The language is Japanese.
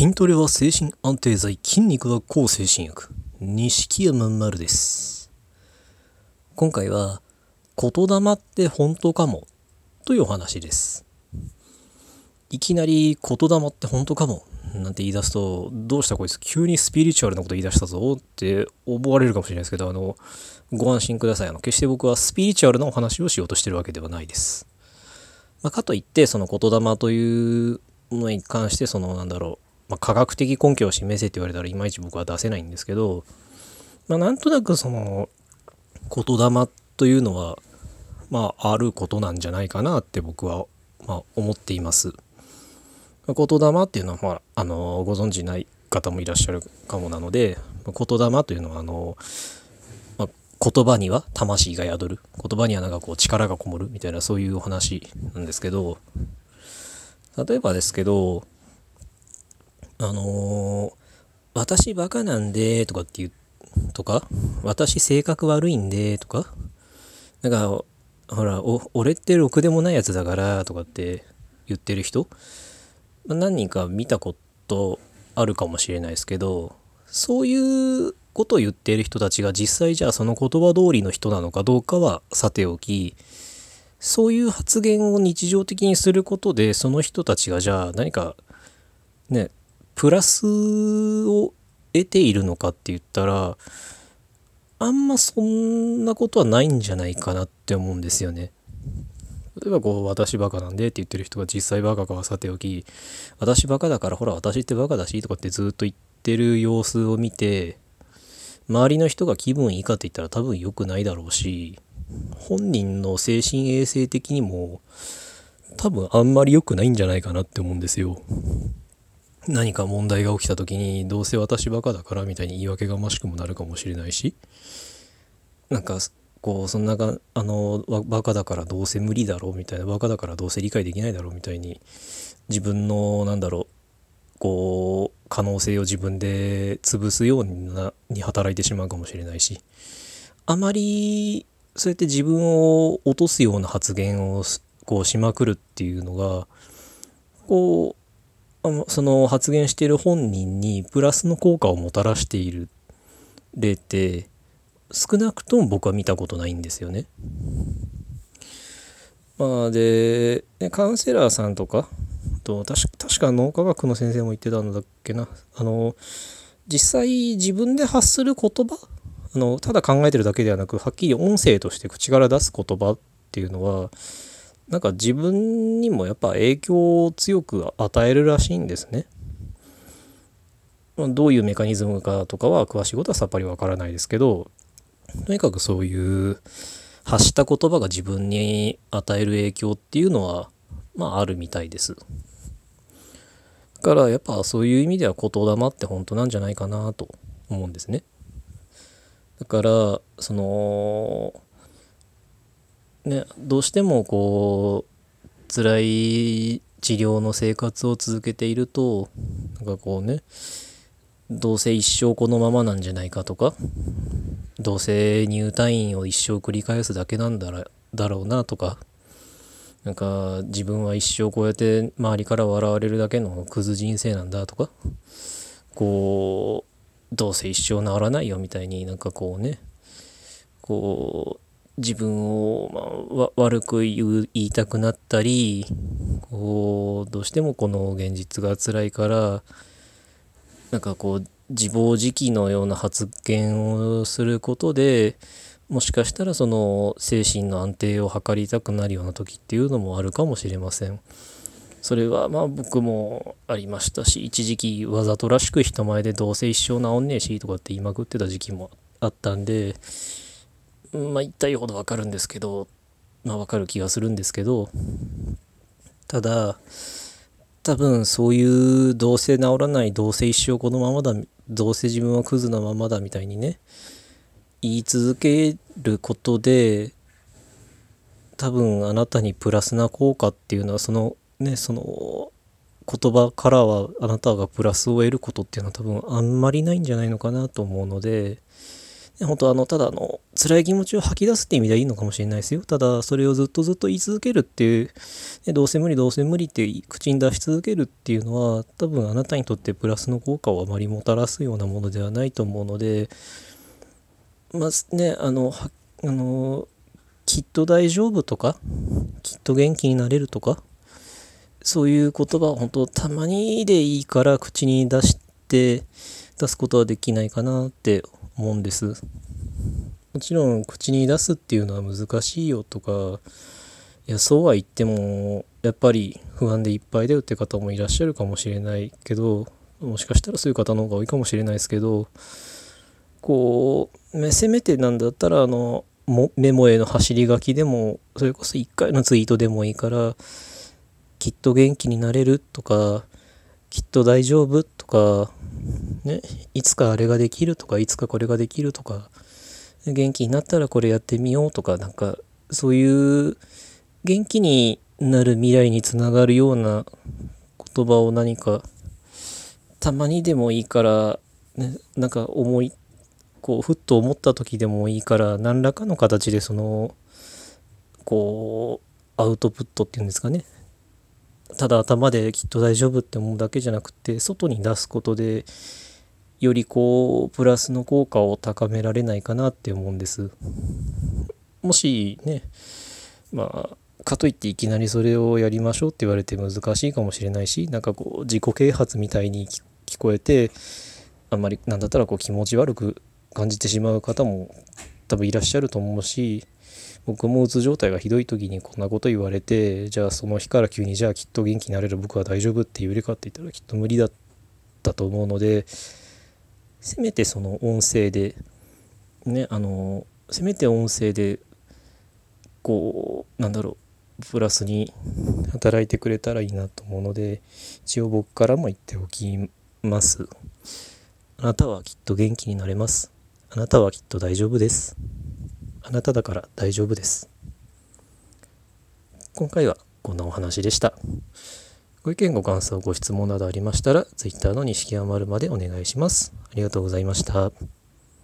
筋トレは精神安定剤、筋肉は抗精神薬。錦山丸です。今回は、言霊って本当かもというお話です。いきなり言霊って本当かもなんて言い出すと、どうしたこいつ急にスピリチュアルなこと言い出したぞって思われるかもしれないですけど、あの、ご安心ください。あの、決して僕はスピリチュアルなお話をしようとしてるわけではないです。まあ、かといって、その言霊というものに関して、その、なんだろう、まあ、科学的根拠を示せって言われたらいまいち僕は出せないんですけど、まあ、なんとなくその言霊というのはまああることなんじゃないかなって僕は、まあ、思っています。言霊っていうのは、まあ、あのご存知ない方もいらっしゃるかもなので言霊というのはあの、まあ、言葉には魂が宿る言葉にはなんかこう力がこもるみたいなそういうお話なんですけど例えばですけどあのー私バカなんでとかって言うとか私性格悪いんでとかなんかほら俺ってろくでもないやつだからとかって言ってる人まあ何人か見たことあるかもしれないですけどそういうことを言ってる人たちが実際じゃあその言葉通りの人なのかどうかはさておきそういう発言を日常的にすることでその人たちがじゃあ何かねプラスを得ているのかって言ったらあんまそんなことはないんじゃないかなって思うんですよね。例えばこう私バカなんでって言ってる人が実際バカかはさておき私バカだからほら私ってバカだしとかってずっと言ってる様子を見て周りの人が気分いいかって言ったら多分良くないだろうし本人の精神衛生的にも多分あんまり良くないんじゃないかなって思うんですよ。何か問題が起きた時にどうせ私バカだからみたいに言い訳がましくもなるかもしれないしなんかこうそんながあのバカだからどうせ無理だろうみたいなバカだからどうせ理解できないだろうみたいに自分のなんだろうこう可能性を自分で潰すようになに働いてしまうかもしれないしあまりそうやって自分を落とすような発言をこうしまくるっていうのがこうその発言している本人にプラスの効果をもたらしている例って少なくとも僕は見たことないんですよね。まあで、ねカウンセラーさんとかと確確か脳科学の先生も言ってたんだっけなあの実際自分で発する言葉あのただ考えてるだけではなくはっきり音声として口から出す言葉っていうのはなんか自分にもやっぱ影響を強く与えるらしいんですね。どういうメカニズムかとかは詳しいことはさっぱりわからないですけどとにかくそういう発した言葉が自分に与える影響っていうのはまああるみたいです。だからやっぱそういう意味では言霊って本当なんじゃないかなと思うんですね。だからそのね、どうしてもこう辛い治療の生活を続けているとなんかこうねどうせ一生このままなんじゃないかとかどうせ入退院を一生繰り返すだけなんだらだろうなとかなんか自分は一生こうやって周りから笑われるだけのクズ人生なんだとかこうどうせ一生治らないよみたいになんかこうねこう自分を、ま、悪く言う言いたくなったりこうどうしてもこの現実が辛いからなんかこう自暴自棄のような発言をすることでもしかしたらその精神の安定を図りたくなるような時っていうのもあるかもしれません。それはまあ僕もありましたし一時期わざとらしく人前でどうせ一生治んねえしとかって言いまくってた時期もあったんでまあ言ったいほどわかるんですけどまあわかる気がするんですけどただ多分そういうどうせ治らないどうせ一生このままだどうせ自分はクズなままだみたいにね言い続けることで多分あなたにプラスな効果っていうのはそのねその言葉からはあなたがプラスを得ることっていうのは多分あんまりないんじゃないのかなと思うので本当あの、ただの、辛い気持ちを吐き出すって意味ではいいのかもしれないですよ。ただ、それをずっとずっと言い続けるっていう、ね、どうせ無理どうせ無理って口に出し続けるっていうのは、多分あなたにとってプラスの効果をあまりもたらすようなものではないと思うので、まあね、あの、あの、きっと大丈夫とか、きっと元気になれるとか、そういう言葉を本当たまにでいいから口に出して出すことはできないかなって思うんです。もちろん口に出すっていうのは難しいよとかいやそうは言ってもやっぱり不安でいっぱいだよって方もいらっしゃるかもしれないけどもしかしたらそういう方の方が多いかもしれないですけどこうせめてなんだったらあのメモへの走り書きでもそれこそ1回のツイートでもいいからきっと元気になれるとかきっと大丈夫とかね、いつかあれができるとかいつかこれができるとか元気になったらこれやってみようとかなんかそういう元気になる未来につながるような言葉を何かたまにでもいいから、ね、なんか思いこうふっと思った時でもいいから何らかの形でそのこうアウトプットっていうんですかね。ただ頭できっと大丈夫って思うだけじゃなくて外に出すことでよりこうプラスの効果を高められないかなって思うんです。もしねまあかといっていきなりそれをやりましょうって言われて難しいかもしれないしなんかこう自己啓発みたいに聞こえてあんまりなんだったらこう気持ち悪く感じてしまう方も多分いらっしゃると思うし僕もうつ状態がひどい時にこんなこと言われてじゃあその日から急にじゃあきっと元気になれる僕は大丈夫って言えるかって言ったらきっと無理だったと思うのでせめてその音声でねあのせめて音声でこうなんだろうプラスに働いてくれたらいいなと思うので一応僕からも言っておきます。あなたはきっと元気になれます。あなたはきっと大丈夫です。あなただから大丈夫です。今回はこんなお話でした。ご意見ご感想ご質問などありましたら Twitter の錦山丸までお願いしますありがとうございました。